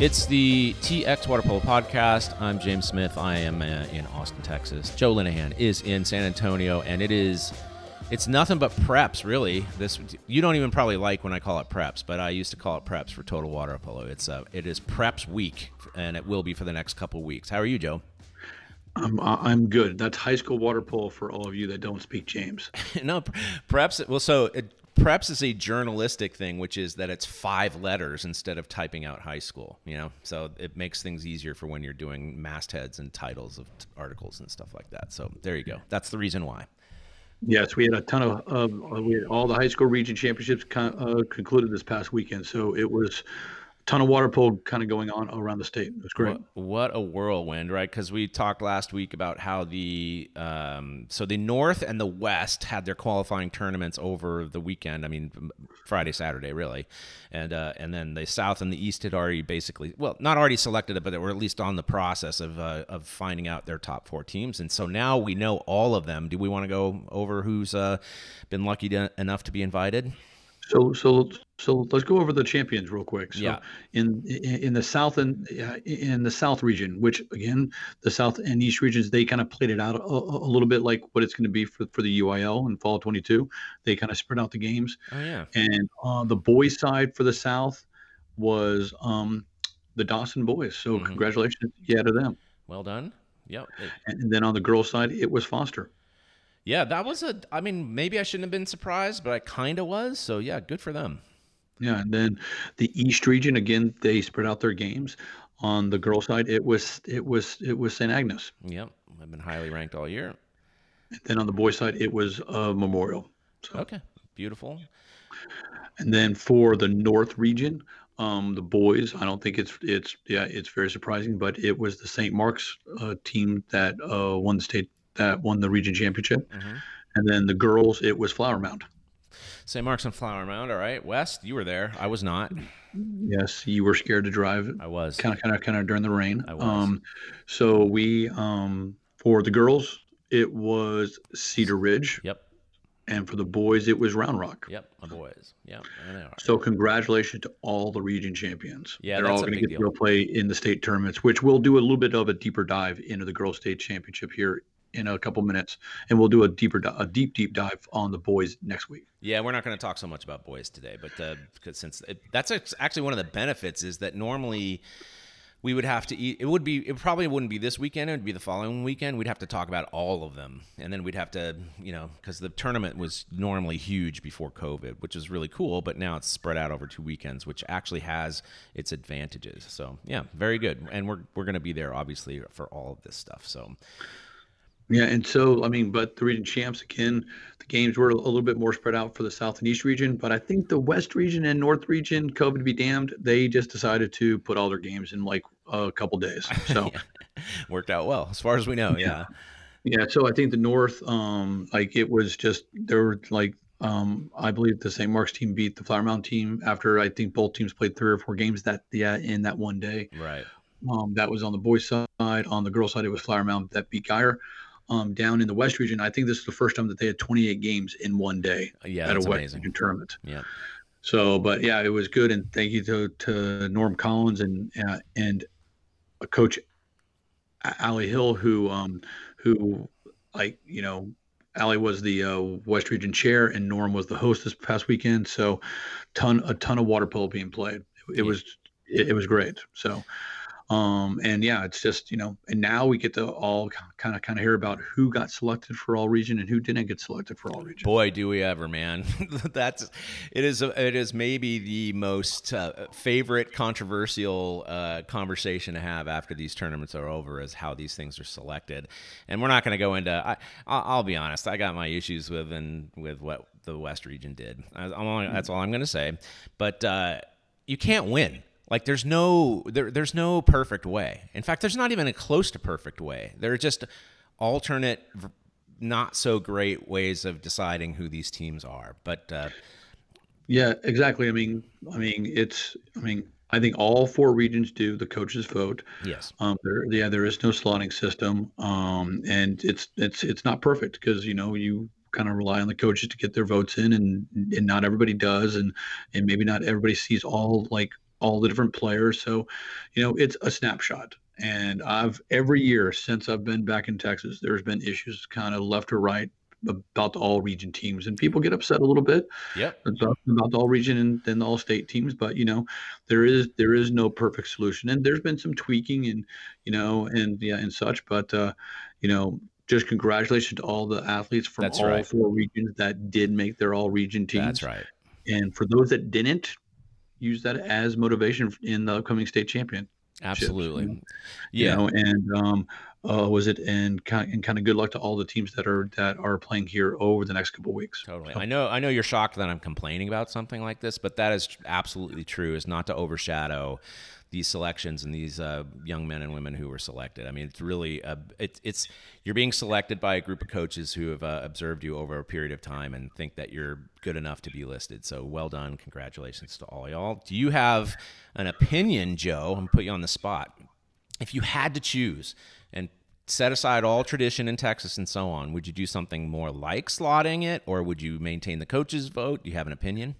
It's the TX Water Polo Podcast. I'm James Smith. I am uh, in Austin, Texas. Joe Linehan is in San Antonio, and it is it's nothing but preps, really. This you don't even probably like when I call it preps, but I used to call it preps for Total Water Polo. It's uh, it is preps week, and it will be for the next couple weeks. How are you, Joe? I'm I'm good. That's high school water polo for all of you that don't speak James. no, preps. Well, so it, preps is a journalistic thing, which is that it's five letters instead of typing out high school. You know, so it makes things easier for when you're doing mastheads and titles of articles and stuff like that. So there you go. That's the reason why. Yes, we had a ton of uh, we had all the high school region championships con- uh, concluded this past weekend, so it was ton of water polo kind of going on around the state. It was great. What, what a whirlwind, right? Because we talked last week about how the um, so the North and the West had their qualifying tournaments over the weekend. I mean, Friday, Saturday, really, and uh, and then the South and the East had already basically, well, not already selected it, but they were at least on the process of uh, of finding out their top four teams. And so now we know all of them. Do we want to go over who's uh, been lucky to, enough to be invited? So so so let's go over the champions real quick. So Yeah. in in the south and uh, in the south region, which again the south and east regions, they kind of played it out a, a little bit like what it's going to be for for the UIL in fall 22. They kind of spread out the games, Oh yeah, and on the boys side for the south was um the Dawson boys. So Mhm. congratulations, yeah, to them. well done. Yep. And then on the girls side, it was Foster. Yeah, that was a. I mean, maybe I shouldn't have been surprised, but I kind of was. So yeah, good for them. Yeah, and then the East region again, they spread out their games. On the girls' side, it was it was it was St. Agnes. Yep, I've been highly ranked all year. And then on the boys' side, it was uh, Memorial. So, Okay, beautiful. and then for the North region, um, the boys, I don't think it's it's yeah, it's very surprising, but it was the St. Mark's uh, team that uh, won the state that won the region championship. hmm And then the girls, it was Flower Mound. St. Mark's and Flower Mound. All right, West, you were there. I was not. Yes, you were scared to drive I was. kind of kind of kind of during the rain. I was. Um, so we um, for the girls it was Cedar Ridge, Yep, and for the boys it was Round Rock. yep, my boys. Yep, there they are. So congratulations to all the region champions. Yeah, they're that's all going to get deal. to play in the state tournaments, which we'll do a little bit of a deeper dive into the girls' state championship here in a couple minutes, and we'll do a deeper a deep deep dive on the boys next week. Yeah, we're not going to talk so much about boys today, but uh, since it, that's actually one of the benefits is that normally we would have to eat. It would be. It probably wouldn't be this weekend. It would be the following weekend. We'd have to talk about all of them, and then we'd have to, you know, because the tournament was normally huge before COVID, which is really cool. But now it's spread out over two weekends, which actually has its advantages. So yeah, very good. And we're we're going to be there obviously for all of this stuff. So Yeah, and so I mean, but the region champs again, the games were a little bit more spread out for the South and East region, but I think the West region and North region, COVID be damned, they just decided to put all their games in like a couple days. So worked out well as far as we know. Yeah. yeah, so I think the North, um, like it was just there were like um, I believe the St. Mark's team beat the Flower Mound team after I think both teams played three or four games that yeah in that one day. Right. Um, that was on the boys' side. On the girls' side, it was Flower Mound that beat Guyer. Um, down in the West region, I think this is the first time that they had 28 games in one day Yeah, at a West amazing. region tournament. Yeah. So, but yeah, it was good, and thank you to to Norm Collins and uh, and uh, Coach Allie Hill, who um who like you know Allie was the uh, West Region chair, and Norm was the host this past weekend. So, ton a ton of water polo being played. It, Yeah. was it, it was great. So. Um, and yeah, it's just, you know, and now we get to all kind of kind of hear about who got selected for all region and who didn't get selected for all region. Boy, do we ever, man! That's it is it is maybe the most uh, favorite controversial uh, conversation to have after these tournaments are over is how these things are selected, and we're not going to go into. I, I'll, be honest, I got my issues with and with what the West region did. I, only, that's all I'm going to say, but uh, you can't win. Like there's no there, there's no perfect way. In fact, there's not even a close to perfect way. There are just alternate not so great ways of deciding who these teams are. But uh, Yeah, exactly. I mean, I mean, it's, I mean, I think all four regions do the coaches vote. yes, Um, there, yeah, there is no slotting system, um, and it's it's it's not perfect because you know you kind of rely on the coaches to get their votes in, and and not everybody does, and and maybe not everybody sees all like all the different players. So, you know, it's a snapshot. And I've every year since I've been back in Texas, there's been issues kind of left or right about the all region teams, and people get upset a little bit. Yep. About, about the all region and then the all state teams, but you know, there is there is no perfect solution, and there's been some tweaking and you know and yeah and such, but uh, you know. Just congratulations to all the athletes from That's all right. four regions that did make their all region teams. That's right. And for those that didn't, use that as motivation in the upcoming state champion. Absolutely. You Yeah. know, and um, uh, was it and kind and kind of good luck to all the teams that are that are playing here over the next couple of weeks. Totally. I know. I know you're shocked that I'm complaining about something like this, but that is absolutely true. Is not to overshadow these selections and these uh, young men and women who were selected. I mean, it's really uh, it's it's you're being selected by a group of coaches who have uh, observed you over a period of time and think that you're good enough to be listed. So well done. Congratulations to all y'all. Do you have an opinion, Joe? I'm gonna put you on the spot. If you had to choose and set aside all tradition in Texas and so on, would you do something more like slotting it, or would you maintain the coaches' vote? Do you have an opinion?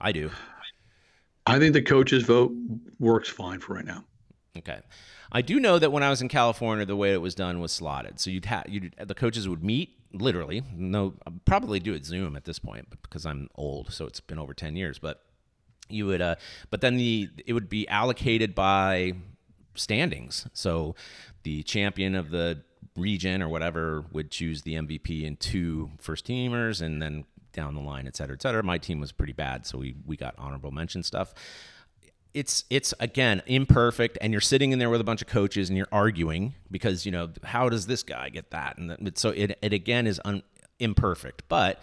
I do. I think the coaches' vote works fine for right now. Okay. I do know that when I was in California, the way it was done was slotted. So you'd have you the coaches would meet literally. No, I'd probably do it Zoom at this point, because I'm old, so it's been over ten years. But you would, uh, but then the it would be allocated by standings. So the champion of the region or whatever would choose the MVP and two first teamers, and then down the line, et cetera, et cetera. My team was pretty bad, so we we got honorable mention stuff it's it's again imperfect and you're sitting in there with a bunch of coaches and you're arguing because you know how does this guy get that and that- so it, it again is un, imperfect but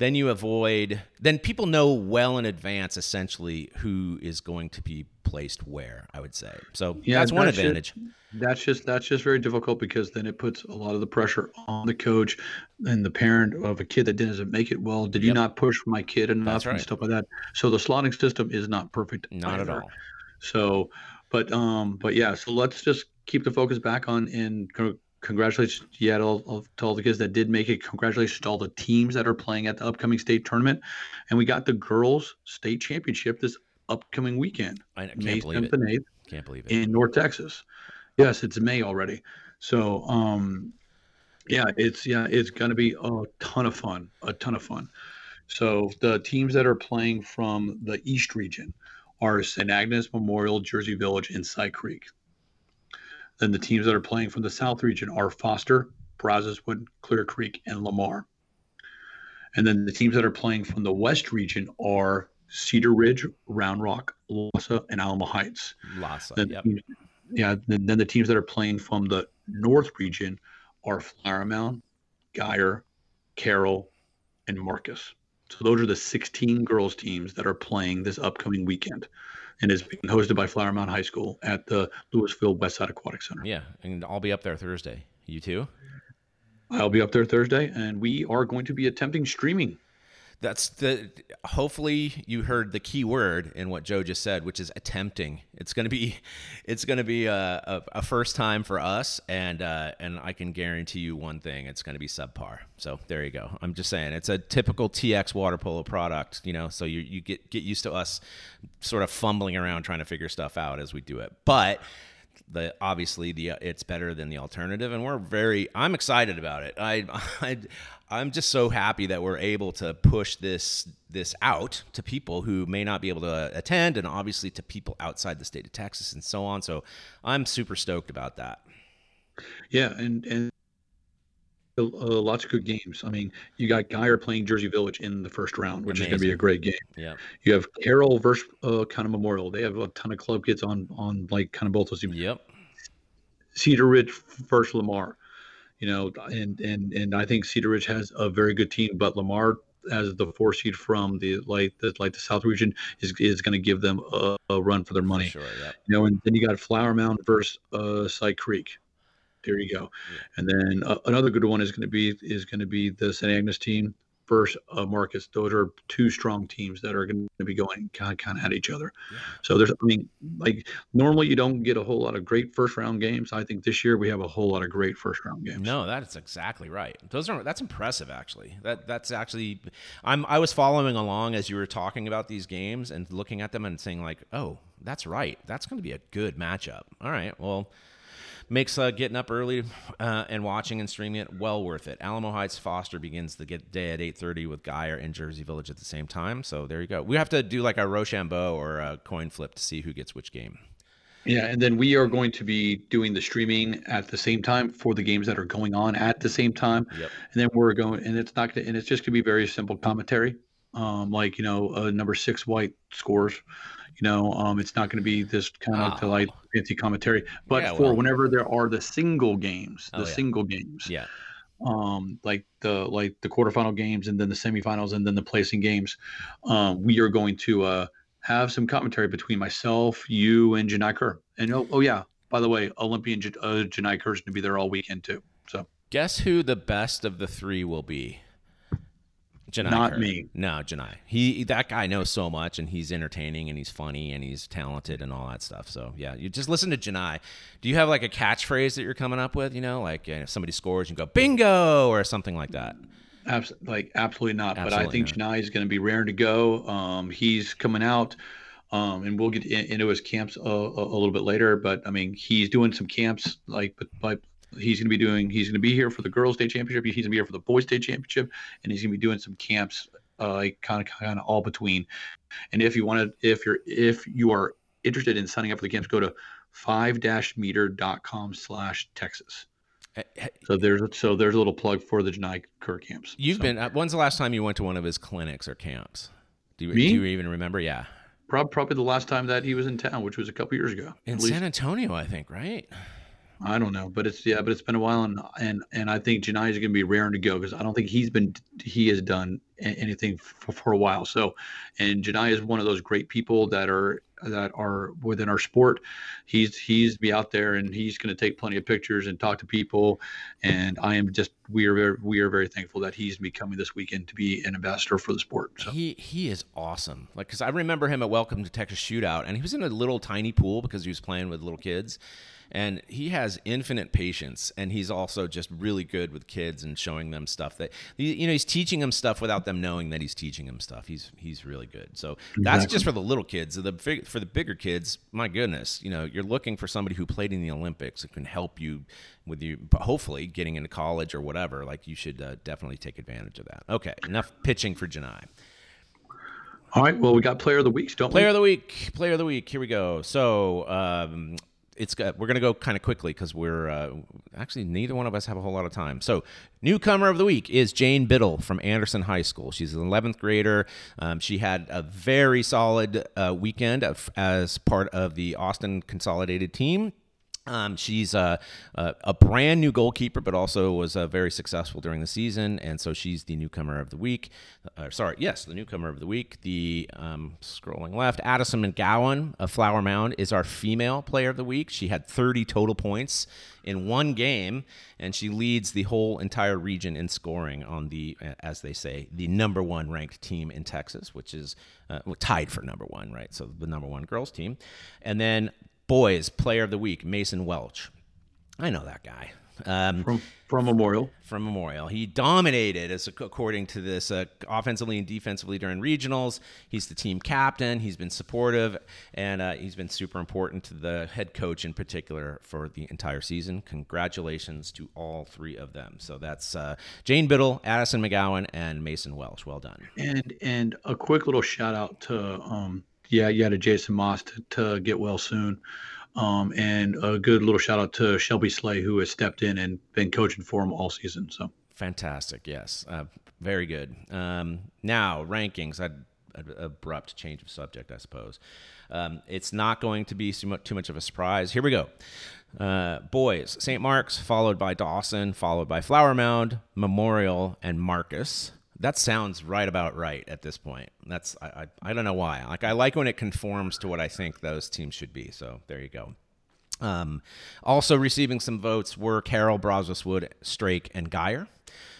then you avoid then people know well in advance essentially who is going to be placed where i would say so Yeah, that's one that's just- advantage That's just that's just very difficult because then it puts a lot of the pressure on the coach and the parent of a kid that doesn't make it well. Did you not push my kid enough That's and stuff like that? So the slotting system is not perfect. not at all So, but um, but yeah. So let's just keep the focus back on and con- congratulations yeah to all, to all the kids that did make it. Congratulations to all the teams that are playing at the upcoming state tournament, and we got the girls state championship this upcoming weekend, i can't May believe it and eighth can't believe it in North Texas. Yes, it's May already. So um, yeah, it's yeah, it's gonna be a ton of fun, a ton of fun. So the teams that are playing from the East region are St. Agnes, Memorial, Jersey Village, and Cy Creek. Then the teams that are playing from the South region are Foster, Brazoswood, Clear Creek, and Lamar. And then the teams that are playing from the West region are Cedar Ridge, Round Rock, LASA, and Alamo Heights. LASA, Then, yep. yeah, then, then the teams that are playing from the North region are Flower Mound, Guyer, Carroll, and Marcus. So those are the 16 girls teams that are playing this upcoming weekend, and is being hosted by Flower Mound High School at the Lewisville Westside Aquatic Center. yeah and i'll be up there thursday you too I'll be up there Thursday, and we are going to be attempting streaming. That's the. Hopefully, you heard the key word in what Joe just said, which is attempting. It's gonna be, it's gonna be a, a, a first time for us, and uh, and I can guarantee you one thing: it's gonna be subpar. So there you go. I'm just saying, it's a typical TX water polo product, you know. So you you get get used to us sort of fumbling around trying to figure stuff out as we do it, but the obviously the it's better than the alternative and we're very i'm excited about it i i i'm just so happy that we're able to push this this out to people who may not be able to attend and obviously to people outside the state of texas and so on so i'm super stoked about that Yeah, and and uh, lots of good games. I mean, you got Guyer playing Jersey Village in the first round, which is going to be a great game. yeah You have Carroll versus uh, kind of Memorial. They have a ton of club kids on on like kind of both those teams. yep Cedar Ridge versus Lamar. You know, and and and I think Cedar Ridge has a very good team, but Lamar as the four seed from the like the like the South region is is going to give them a, a run for their money. sure yep You know, and then you got Flower Mound versus uh, Cy Creek. There you go. Yeah. And then uh, another good one is going to be is going to be the St. Agnes team versus uh, Marcus. Those are two strong teams that are going to be going kind of, kind of at each other. Yeah. So there's, I mean, like normally you don't get a whole lot of great first round games. I think this year we have a whole lot of great first round games. No, that's exactly right. Those are that's impressive actually. That that's actually, I'm I was following along as you were talking about these games and looking at them and saying like, oh, that's right. That's going to be a good matchup. All right, well makes uh, getting up early uh, and watching and streaming it well worth it. Alamo Heights Foster begins the day at 8:30 with Guyer and Jersey Village at the same time. So there you go. We have to do like a Rochambeau or a coin flip to see who gets which game. Yeah, and then we are going to be doing the streaming at the same time for the games that are going on at the same time. Yep. And then we're going, and it's not, gonna, and it's just gonna be very simple commentary, um, like you know, uh, number six white scores you know, um, it's not going to be this kind of oh. like fancy commentary. But yeah, for well, whenever there are the single games, the oh, yeah. single games, yeah, um, like the like the quarterfinal games and then the semifinals and then the placing games, um, we are going to uh, have some commentary between myself, you, and Genai Kerr. And oh, oh yeah, by the way, Olympian uh, Genai Kerr is going to be there all weekend too. So guess who the best of the three will be? Genai Not Kerr. me. No, Genai. He that guy knows so much, and he's entertaining, and he's funny, and he's talented, and all that stuff. So yeah, you just listen to Genai. Do you have like a catchphrase that you're coming up with? You know, like uh, if somebody scores, you go bingo or something like that. Abs- like absolutely not. Absolutely but I think not. Genai is going to be raring to go. Um, he's coming out. Um, and we'll get in, into his camps a, a, a, little bit later. But I mean, he's doing some camps like, like he's going to be doing he's going to be here for the girls state championship he's going to be here for the boys state championship and he's going to be doing some camps uh kind of kind of all between and if you want to if you're if you are interested in signing up for the camps go to 5-meter.com slash texas so there's so there's a little plug for the Genai Kerr camps. You've so. been. Uh, when's the last time you went to one of his clinics or camps? Do you, do you even remember? Yeah. Probably the last time that he was in town, which was a couple years ago. In San Antonio, I think, right? I don't know, but it's yeah, but it's been a while, and and and I think Genai is going to be raring to go because I don't think he's been he has done anything for, for a while. So, and Genai is one of those great people that are that are within our sport. He's he's be out there and he's going to take plenty of pictures and talk to people. And I am just we are very we are very thankful that he's becoming this weekend to be an ambassador for the sport. So. He he is awesome. Like because I remember him at Welcome to Texas Shootout, and he was in a little tiny pool because he was playing with little kids and he has infinite patience and he's also just really good with kids and showing them stuff that you know he's teaching them stuff without them knowing that he's teaching them stuff he's he's really good so that's just for the little kids the for the bigger kids my goodness you know you're looking for somebody who played in the olympics that can help you with you hopefully getting into college or whatever like you should uh, definitely take advantage of that okay enough pitching for genai all right. Well, we got player of the week, don't player we? Player of the week. Player of the week. Here we go. So, um, it's we're going to go kind of quickly because we're uh, actually neither one of us have a whole lot of time. So, newcomer of the week is Jane Biddle from Anderson High School. She's an 11th grader. Um, she had a very solid uh, weekend of, as part of the Austin Consolidated team. Um, she's a, a, a, brand new goalkeeper, but also was uh, very successful during the season, and so she's the newcomer of the week. Uh, sorry, yes, the newcomer of the week. The um, scrolling left, Addison McGowan of Flower Mound is our female player of the week. She had 30 total points in one game, and she leads the whole entire region in scoring on the, as they say, the number one ranked team in Texas, which is uh, tied for number one, right? So the number one girls team, and then Boys Player of the Week, Mason Welch. I know that guy. Um, from from Memorial. From Memorial, he dominated as according to this uh, offensively and defensively during regionals. He's the team captain. He's been supportive, and uh, he's been super important to the head coach in particular for the entire season. Congratulations to all three of them. So that's uh, Jane Biddle, Addison McGowan, and Mason Welch. Well done. And and a quick little shout out to um, yeah, yeah, to Jason Moss to, to get well soon. Um, and a good little shout out to Shelby Slay, who has stepped in and been coaching for him all season. So fantastic, yes, uh, very good. Um, now rankings, I'd, I'd, abrupt change of subject, I suppose. Um, it's not going to be too much, of a surprise. Here we go. Uh, boys, St. Mark's, followed by Dawson, followed by Flower Mound, Memorial, and Marcus. That sounds right about right at this point. That's I, I, I don't know why. Like I like when it conforms to what I think those teams should be. So there you go. Um, also receiving some votes were Carroll, Brazos Wood, Strake, and Guyer.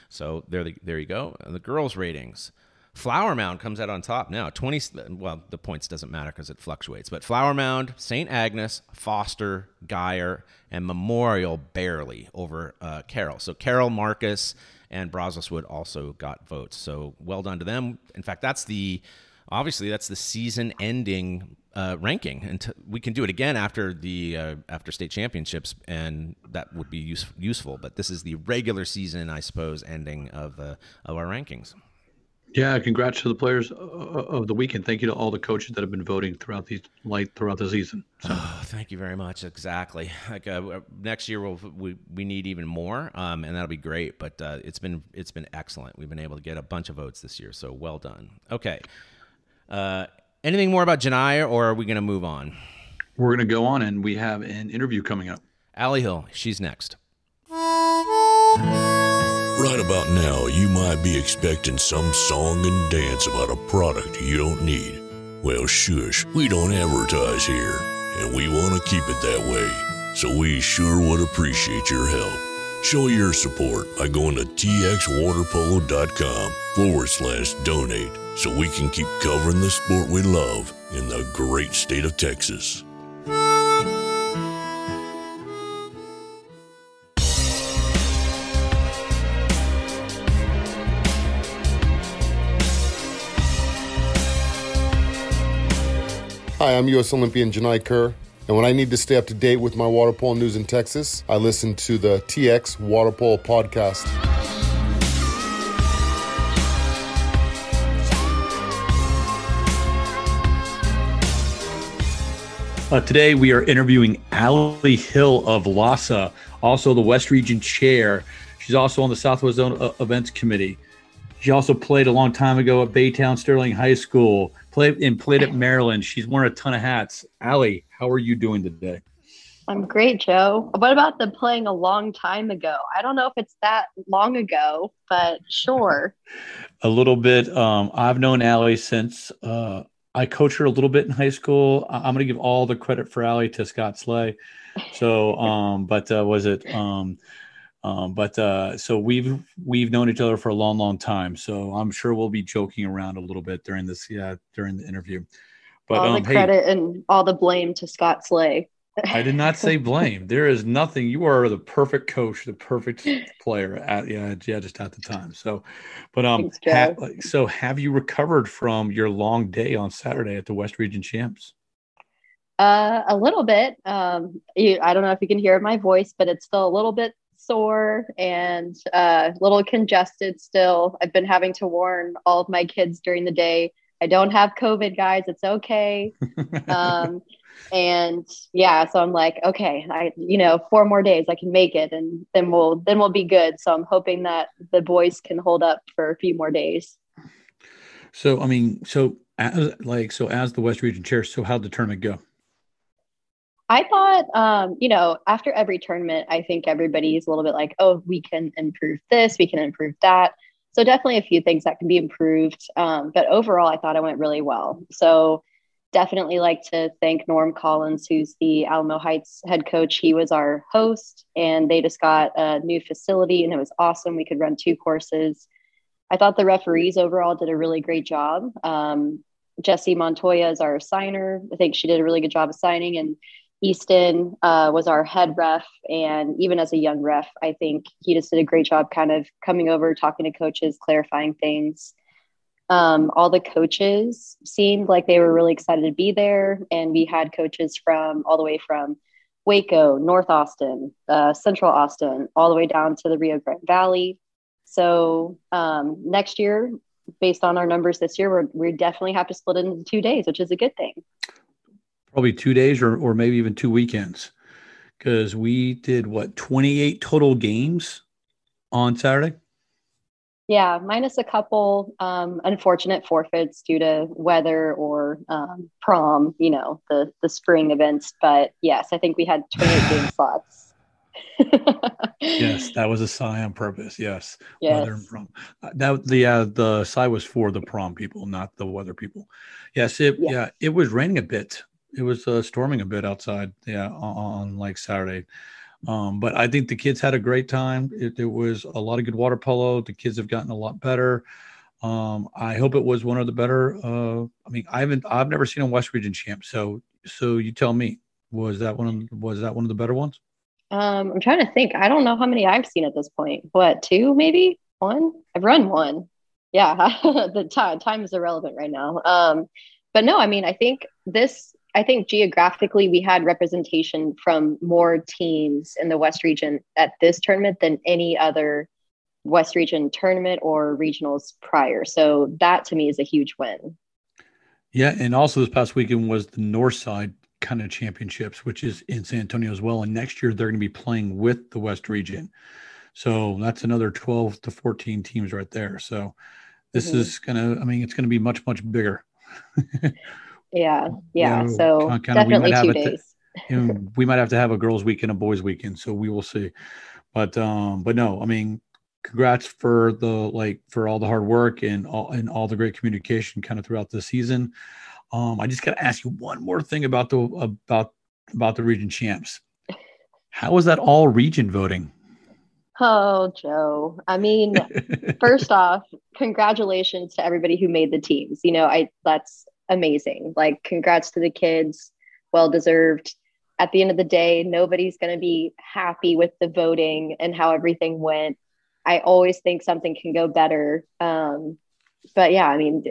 So there, the, there you go. And the girls' ratings. Flower Mound comes out on top now. 20, well, the points doesn't matter because it fluctuates. But Flower Mound, St. Agnes, Foster, Guyer, and Memorial barely over uh. So Carroll, Marcus, and Brazoswood also got votes. So well done to them. In fact, that's the obviously that's the season ending uh, ranking, and we can do it again after the uh, after state championships, and that would be use- useful. But this is the regular season, I suppose, ending of uh, of our rankings. Yeah, congrats to the players uh, of the weekend. Thank you to all the coaches that have been voting throughout the light throughout the season. So. Oh, thank you very much. Exactly. Like uh, next year, we'll, we we need even more, um, and that'll be great. But uh, it's been it's been excellent. We've been able to get a bunch of votes this year, so well done. Okay. Uh, anything more about Genai, or are we going to move on? We're going to go on, and we have an interview coming up. Allie Hill, she's next. Right about now, you might be expecting some song and dance about a product you don't need. Well, shush, we don't advertise here, and we want to keep it that way. So we sure would appreciate your help. Show your support by going to txwaterpolo.com forward slash donate so we can keep covering the sport we love in the great state of Texas. Hi, I'm U.S. Olympian Genai Kerr, and when I need to stay up to date with my water polo news in Texas, I listen to the TX Water Polo podcast. Uh, today we are interviewing Allie Hill of LASA, also the West Region Chair. She's also on the Southwest Zone uh, Events Committee. She also played a long time ago at Baytown Sterling High School played and played at Maryland. She's worn a ton of hats. Allie, how are you doing today? I'm great, Joe. What about the playing a long time ago? I don't know if it's that long ago, but sure. a little bit. Um, I've known Allie since uh, I coached her a little bit in high school. I'm going to give all the credit for Allie to Scott Slay. So, um, but uh, was it? Um, um, but uh, so we've we've known each other for a long, long time. So I'm sure we'll be joking around a little bit during this, yeah, during the interview. But all um, the credit hey, and all the blame to Scott Slay. I did not say blame. There is nothing. You are the perfect coach, the perfect player at yeah, yeah, just at the time. So, but um, Thanks, ha- so have you recovered from your long day on Saturday at the West Region Champs? Uh, a little bit. Um, you, I don't know if you can hear my voice, but it's still a little bit sore and uh, a uh, little congested still. I've been having to warn all of my kids during the day. I don't have COVID, guys. It's okay. um, and yeah, so I'm like, okay, I, you know, four more days, I can make it, and then we'll then we'll be good. So I'm hoping that the boys can hold up for a few more days. So I mean, so as like so as the West Region chair, so how'd the tournament go? I thought, um, you know, after every tournament, I think everybody's a little bit like, oh, we can improve this, we can improve that. So definitely a few things that can be improved. Um, but overall, I thought it went really well. So definitely like to thank Norm Collins, who's the Alamo Heights head coach. He was our host, and they just got a new facility, and it was awesome. We could run two courses. I thought the referees overall did a really great job. Um, Jesse Montoya is our signer. I think she did a really good job of signing, and Easton uh, was our head ref. And even as a young ref, I think he just did a great job kind of coming over, talking to coaches, clarifying things. Um, all the coaches seemed like they were really excited to be there. And we had coaches from all the way from Waco, North Austin, uh, Central Austin, all the way down to the Rio Grande Valley. So um, next year, based on our numbers this year, we're, we definitely have to split it into two days, which is a good thing probably two days or, or maybe even two weekends because we did what 28 total games on Saturday. Yeah, minus a couple um, unfortunate forfeits due to weather or um, prom, you know, the the spring events. But yes, I think we had 28 game slots. yes, that was a sigh on purpose. Yes, yes. weather and prom. Uh, that the uh, the sigh was for the prom people, not the weather people. Yes, it yeah, yeah it was raining a bit it was uh, storming a bit outside. Yeah, on, on, like Saturday. Um, but I think the kids had a great time. It, it, was a lot of good water polo. The kids have gotten a lot better. Um, I hope it was one of the better. Uh, I mean, I haven't, I've never seen a West Region champ. So, so you tell me, was that one? Of, was that one of the better ones? Um, I'm trying to think. I don't know how many I've seen at this point. What two, maybe one? I've run one. Yeah, the time time is irrelevant right now. Um, but no, I mean, I think this. I think geographically we had representation from more teams in the West region at this tournament than any other West region tournament or regionals prior. So that to me is a huge win. Yeah, and also this past weekend was the North Side kind of championships, which is in San Antonio as well. And next year they're going to be playing with the West region. So that's another 12 to 14 teams right there. So this mm-hmm. is going to, I mean, it's going to be much, much bigger. yeah. Yeah. You know, so kind of, definitely two days. you know, we might have to have a girls weekend, a boys weekend. So we will see. But, um, but no, I mean, congrats for the, like, for all the hard work and all, and all the great communication kind of throughout the season. Um, I just got to ask you one more thing about the about about the region champs. How was that all region voting? Oh, Joe. I mean, first off, congratulations to everybody who made the teams. You know, I that's amazing. Like, congrats to the kids. Well deserved. At the end of the day, nobody's going to be happy with the voting and how everything went. I always think something can go better. Um, but yeah, I mean,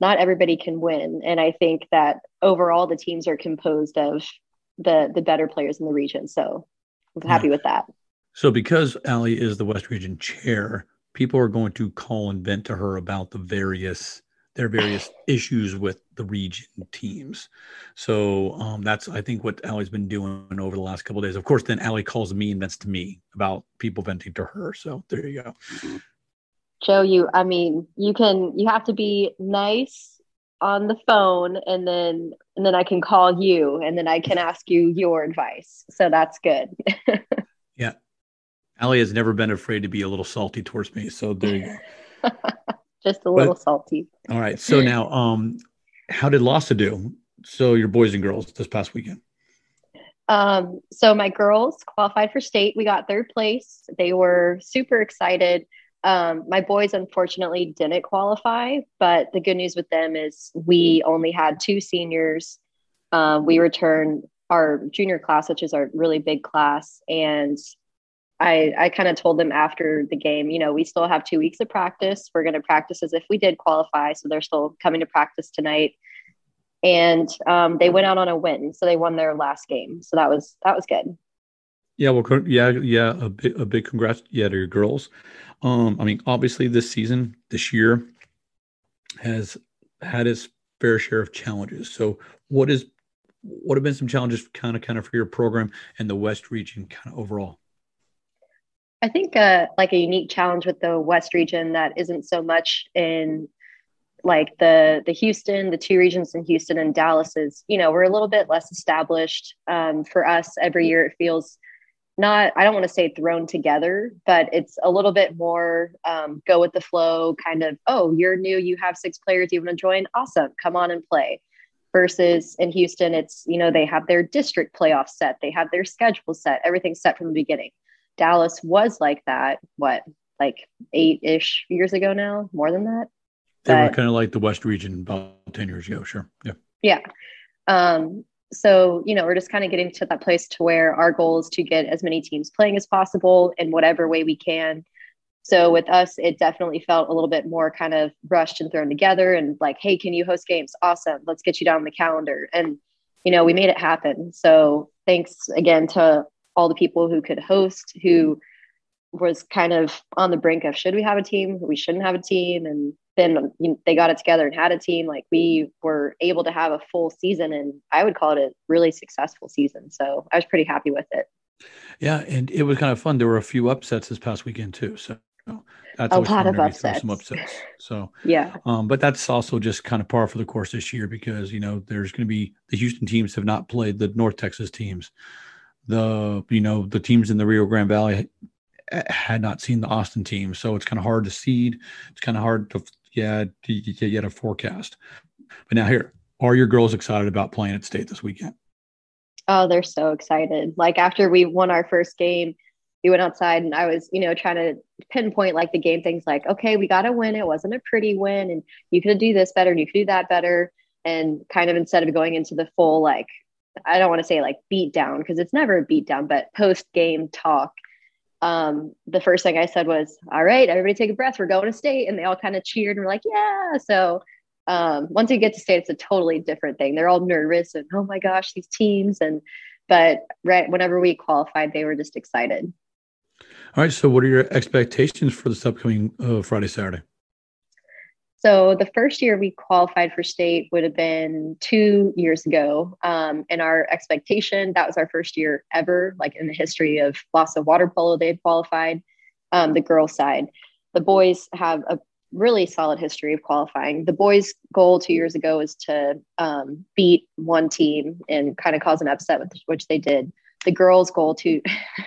not everybody can win, and I think that overall the teams are composed of the the better players in the region. So I'm happy yeah. with that. So because Allie is the West Region chair, people are going to call and vent to her about the various their various issues with the region teams. So um, that's I think what Allie's been doing over the last couple days. Of course, then Allie calls me and vents to me about people venting to her. So there you go. Joe, you, I mean, you can, you have to be nice on the phone and then, and then I can call you and then I can ask you your advice. So that's good. yeah. Allie has never been afraid to be a little salty towards me. So there you go. Just a little but, salty. All right. So now, um, how did LASA do? So your boys and girls this past weekend? Um, so my girls qualified for state. We got third place. They were super excited. Um, my boys unfortunately didn't qualify, but the good news with them is we only had two seniors. Um, we returned our junior class, which is our really big class, and I I kind of told them after the game, you know, we still have two weeks of practice. We're going to practice as if we did qualify, so they're still coming to practice tonight. And um, they went out on a win, so they won their last game. So that was that was good. Yeah, well, yeah, yeah, a big, a big congrats, yeah, to your girls. Um, I mean, obviously, this season, this year, has had its fair share of challenges. So, what is what have been some challenges, kind of, kind of, for your program and the West region, kind of overall? I think uh, like a unique challenge with the West region that isn't so much in like the the Houston, the two regions in Houston and Dallas is, you know, we're a little bit less established. Um, for us, every year it feels not i don't want to say thrown together but it's a little bit more um, go with the flow kind of oh you're new you have six players you want to join? Awesome come on and play. Versus in houston it's you know they have their district playoff set they have their schedule set everything's set from the beginning dallas was like that what like eight-ish years ago now more than that? They but, were kind of like the west region about 10 years ago sure yeah. Yeah. Um, so you know we're just kind of getting to that place to where our goal is to get as many teams playing as possible in whatever way we can. So with us it definitely felt a little bit more kind of rushed and thrown together and like hey can you host games? Awesome. Let's get you down the calendar. And you know we made it happen. So thanks again to all the people who could host who was kind of on the brink of should we have a team? We shouldn't have a team. And then you know, they got it together and had a team. Like we were able to have a full season and i would call it a really successful season. So i was pretty happy with it. Yeah and it was kind of fun. There were a few upsets this past weekend too. So that's a lot of upsets. some upsets. so yeah. um, but that's also just kind of par for the course this year because you know there's going to be the houston teams have not played the north texas teams the you know the teams in the rio grande valley had not seen the austin team so it's kind of hard to seed it's kind of hard to yeah, you get a forecast. But now here, are your girls excited about playing at state this weekend? Oh, they're so excited. Like after we won our first game, we went outside and I was, you know, trying to pinpoint like the game things like, okay, we got to win. It wasn't a pretty win. And you could do this better and you could do that better. And kind of instead of going into the full, like, I don't want to say like beat down because it's never a beat down, but post game talk. Um, the first thing I said was, all right, everybody take a breath. We're going to state. And they all kind of cheered and were like, yeah. So um, once you get to state, it's a totally different thing. They're all nervous and, oh my gosh, these teams. And, but right, whenever we qualified, they were just excited. All right. So, what are your expectations for this upcoming uh, Friday, Saturday? So, the first year we qualified for state would have been two years ago. Um, and our expectation that was our first year ever, like in the history of LASA water polo, they've qualified um, the girls' side. The boys have a really solid history of qualifying. The boys' goal two years ago was to um, beat one team and kind of cause an upset, which they did the girls' goal two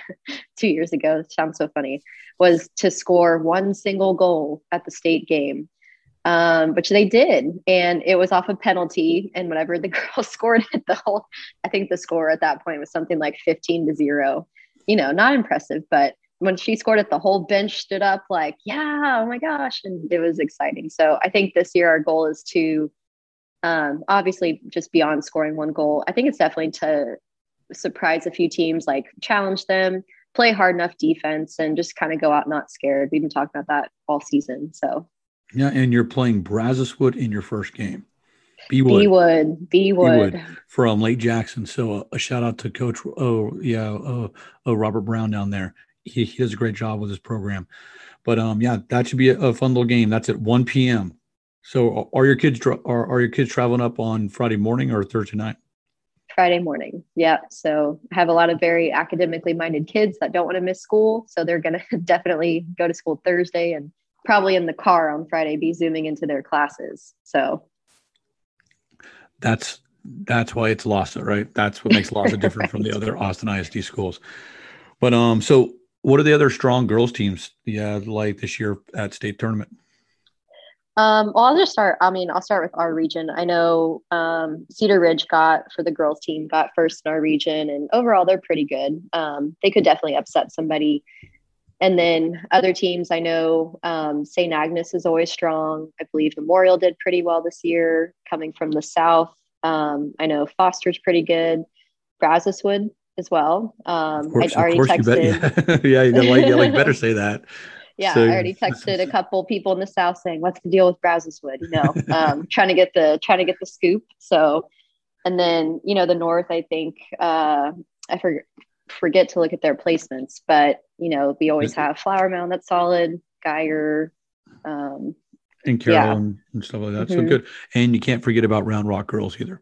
two years ago sounds so funny was to score one single goal at the state game, um, which they did, and it was off a penalty. And whenever the girl scored it, the whole I think the score at that point was something like fifteen to zero. You know, not impressive, but when she scored it, the whole bench stood up like, "Yeah, oh my gosh!" and it was exciting. So I think this year our goal is to um, obviously just beyond scoring one goal. I think it's definitely to surprise a few teams, like challenge them, play hard enough defense, and just kind of go out not scared. We've been talking about that all season. So, yeah, and you're playing Brazoswood in your first game. B Wood. B Wood. B Wood. From Lake Jackson. So uh, a shout out to Coach, oh, yeah, uh, uh, Robert Brown down there. He, he does a great job with his program. But um, yeah, that should be a, a fun little game. That's at 1 p.m. So are your kids are, are your kids traveling up on Friday morning or Thursday night? Friday morning. Yeah. So I have a lot of very academically minded kids that don't want to miss school. So they're going to definitely go to school Thursday and probably in the car on Friday be zooming into their classes. So that's that's why it's LASA, right? That's what makes LASA different from the other Austin ISD schools. But um, so what are the other strong girls teams? Yeah, like this year at state tournament. Um, well, I'll just start. I mean, I'll start with our region. I know um, Cedar Ridge got for the girls team got first in our region, and overall they're pretty good. Um, they could definitely upset somebody. And then other teams, I know um, St. Agnes is always strong. I believe Memorial did pretty well this year, coming from the south. Um, I know Foster's pretty good. Brazoswood as well. Um, of course, I'd already of course texted. yeah, yeah, like, yeah, like better say that yeah, so, I already texted a couple people in the South saying, "What's the deal with Brazoswood?" You know, um, trying to get the trying to get the scoop. So, and then you know the North, I think uh, I forget forget to look at their placements, but you know we always have Flower Mound that's solid, Guyer, um, and Carroll yeah. and stuff like that. Mm-hmm. So good, and you can't forget about Round Rock Girls either.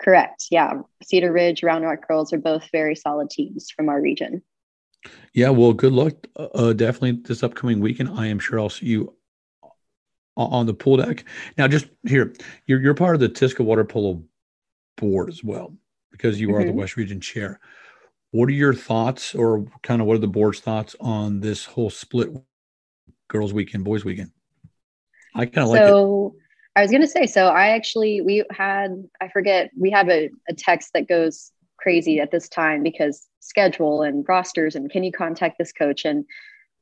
Correct. Yeah, Cedar Ridge, Round Rock Girls are both very solid teams from our region. Yeah, well, good luck. Uh, uh, definitely this upcoming weekend. I am sure I'll see you on the pool deck. Now, just here, you're you're part of the TISCA Water Polo board as well because you mm-hmm. are the mm-hmm. West Region chair. What are your thoughts, or kind of what are the board's thoughts on this whole split girls' weekend, boys' weekend? I kind of like so, I was going to say, so I actually, we had, I forget, we have a, a text that goes crazy at this time because schedule and rosters and can you contact this coach and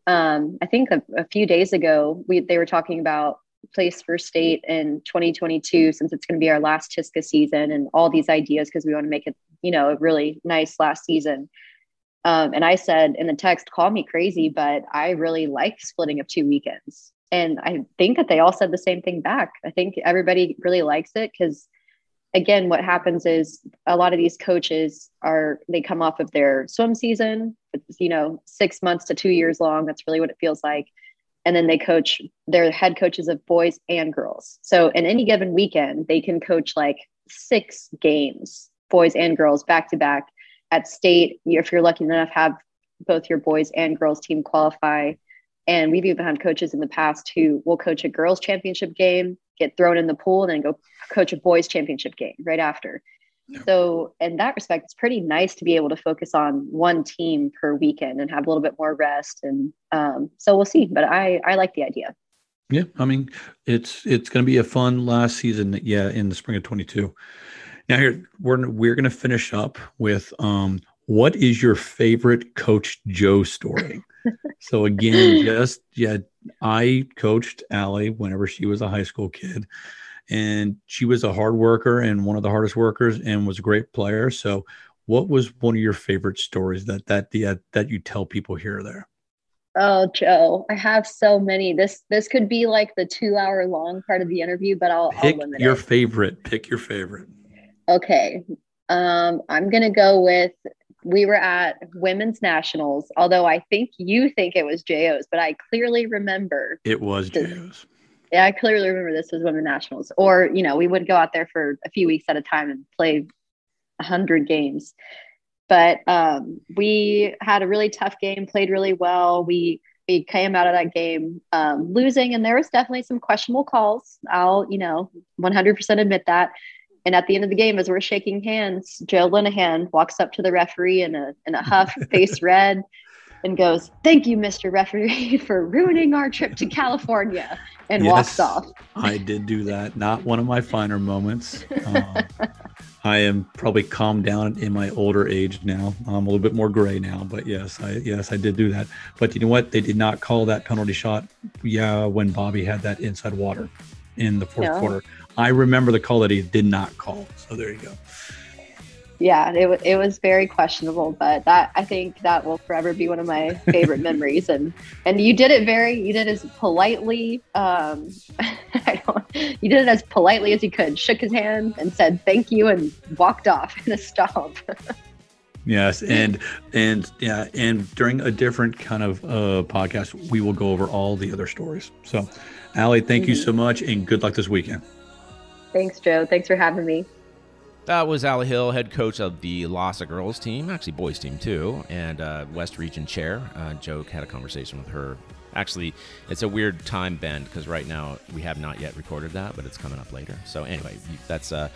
um, i think a, a, few days ago we they were talking about place for state in 2022 since it's going to be our last tisca season and all these ideas because we want to make it you know a really nice last season um, and i said in the text call me crazy but i really like splitting up two weekends and i think that they all said the same thing back i think everybody really likes it because again, what happens is a lot of these coaches are they come off of their swim season. It's you know six months to two years long. That's really what it feels like. And then they coach. They're head coaches of boys and girls. So in any given weekend, they can coach like six games, boys and girls, back to back at state. If you're lucky enough, have both your boys and girls team qualify. And we've even had coaches in the past who will coach a girls championship game get thrown in the pool and then go coach a boys championship game right after. So in that respect, it's pretty nice to be able to focus on one team per weekend and have a little bit more rest. And um, so we'll see. But I I like the idea. Yeah, I mean it's it's going to be a fun last season. Yeah, in the spring of twenty two. Now here we're we're gonna finish up with um what is your favorite Coach Joe story? so again, just yeah, I coached Allie whenever she was a high school kid, and she was a hard worker and one of the hardest workers, and was a great player. So, what was one of your favorite stories that that the that you tell people here or there? Oh, Joe, I have so many. This this could be like the two hour long part of the interview, but I'll, pick I'll your it. favorite. Pick your favorite. Okay, um, I'm gonna go with we were at women's nationals. Although I think you think it was JO's, but I clearly remember it was JO's. Yeah, I clearly remember this was women's nationals. Or you know, we would go out there for a few weeks at a time and play a hundred games but um, we had a really tough game, played really well. We we came out of that game um, losing, and there was definitely some questionable calls. I'll you know 100% admit that. And at the end of the game, as we're shaking hands, Joe Linehan walks up to the referee in a in a huff, face red, and goes, "Thank you, Mr. Referee, for ruining our trip to California," and yes, walks off. I did do that. Not one of my finer moments. Um, I am probably calmed down in my older age now. I'm a little bit more gray now, but yes, I yes I did do that. But you know what? They did not call that penalty shot. Yeah, when Bobby had that inside water in the fourth no. quarter, I remember the call that he did not call. So there you go yeah, it, it was very questionable, but that I think that will forever be one of my favorite memories. And and you did it very, you did it as politely. Um, I don't, you did it as politely as you could. Shook his hand and said thank you, and walked off in a stomp. yes, and and yeah, and during a different kind of uh, podcast, we will go over all the other stories. So, Allie, thank mm-hmm. you so much, and good luck this weekend. Thanks, Joe. Thanks for having me. That was Allie Hill, head coach of the LASA girls team, actually boys team too, and uh, West Region chair. Uh, Joe had a conversation with her. Actually, it's a weird time bend because right now we have not yet recorded that, but it's coming up later. So anyway, that's uh,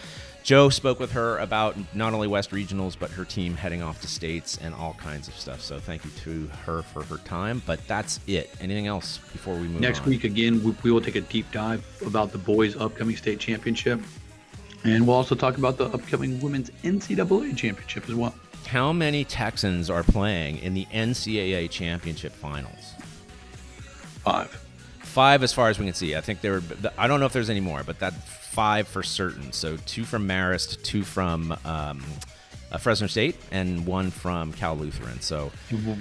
Joe spoke with her about not only West Regionals but her team heading off to states and all kinds of stuff. So thank you to her for her time. But that's it. Anything else before we move? Next on? week again, we, we will take a deep dive about the boys' upcoming state championship and we'll also talk about the upcoming women's NCAA championship as well. How many Texans are playing in the NCAA championship finals? Five. Five, as far as we can see. I think there were. I don't know if there's any more, but that five for certain. So two from Marist, two from um, uh, Fresno State, and one from Cal Lutheran. So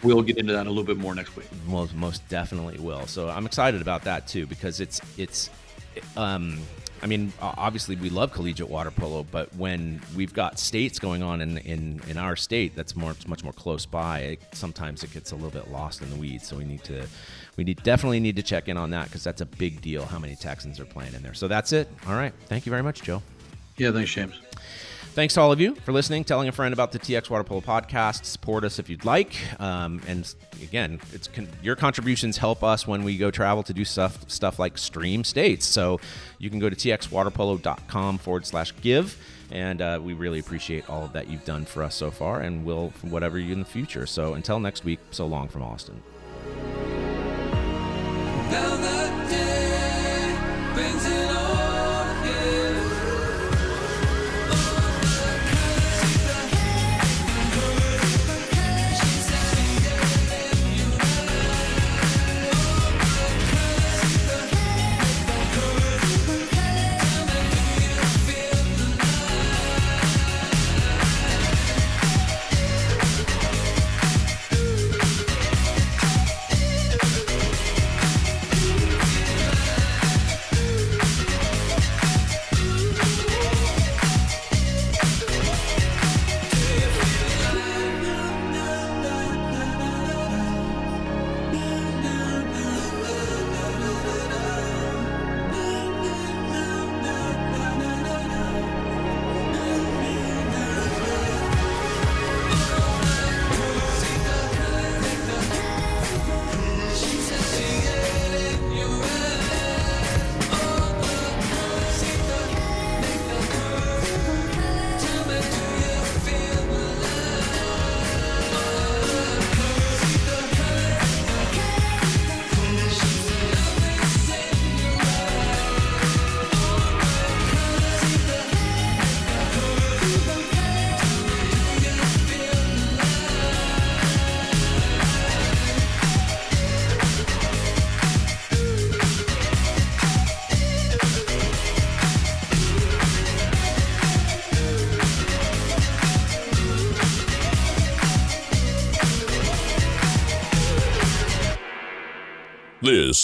we'll get into that a little bit more next week. Most most definitely will. So I'm excited about that too because it's it's. Um, I mean, obviously we love collegiate water polo, but when we've got states going on in in, in our state, that's more much more close by. It, sometimes it gets a little bit lost in the weeds, so we need to we need definitely need to check in on that because that's a big deal. How many Texans are playing in there? So that's it. All right, thank you very much, Joe. Yeah, thanks, James. Thanks to all of you for listening, telling a friend about the TX Water Polo podcast. Support us if you'd like. Um, and again, it's con- your contributions help us when we go travel to do stuff stuff like stream states. So you can go to txwaterpolo.com forward slash give. And uh, we really appreciate all of that you've done for us so far, and will whatever you in the future. So until next week, so long from Austin.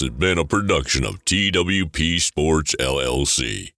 Has been a production of TWP Sports LLC.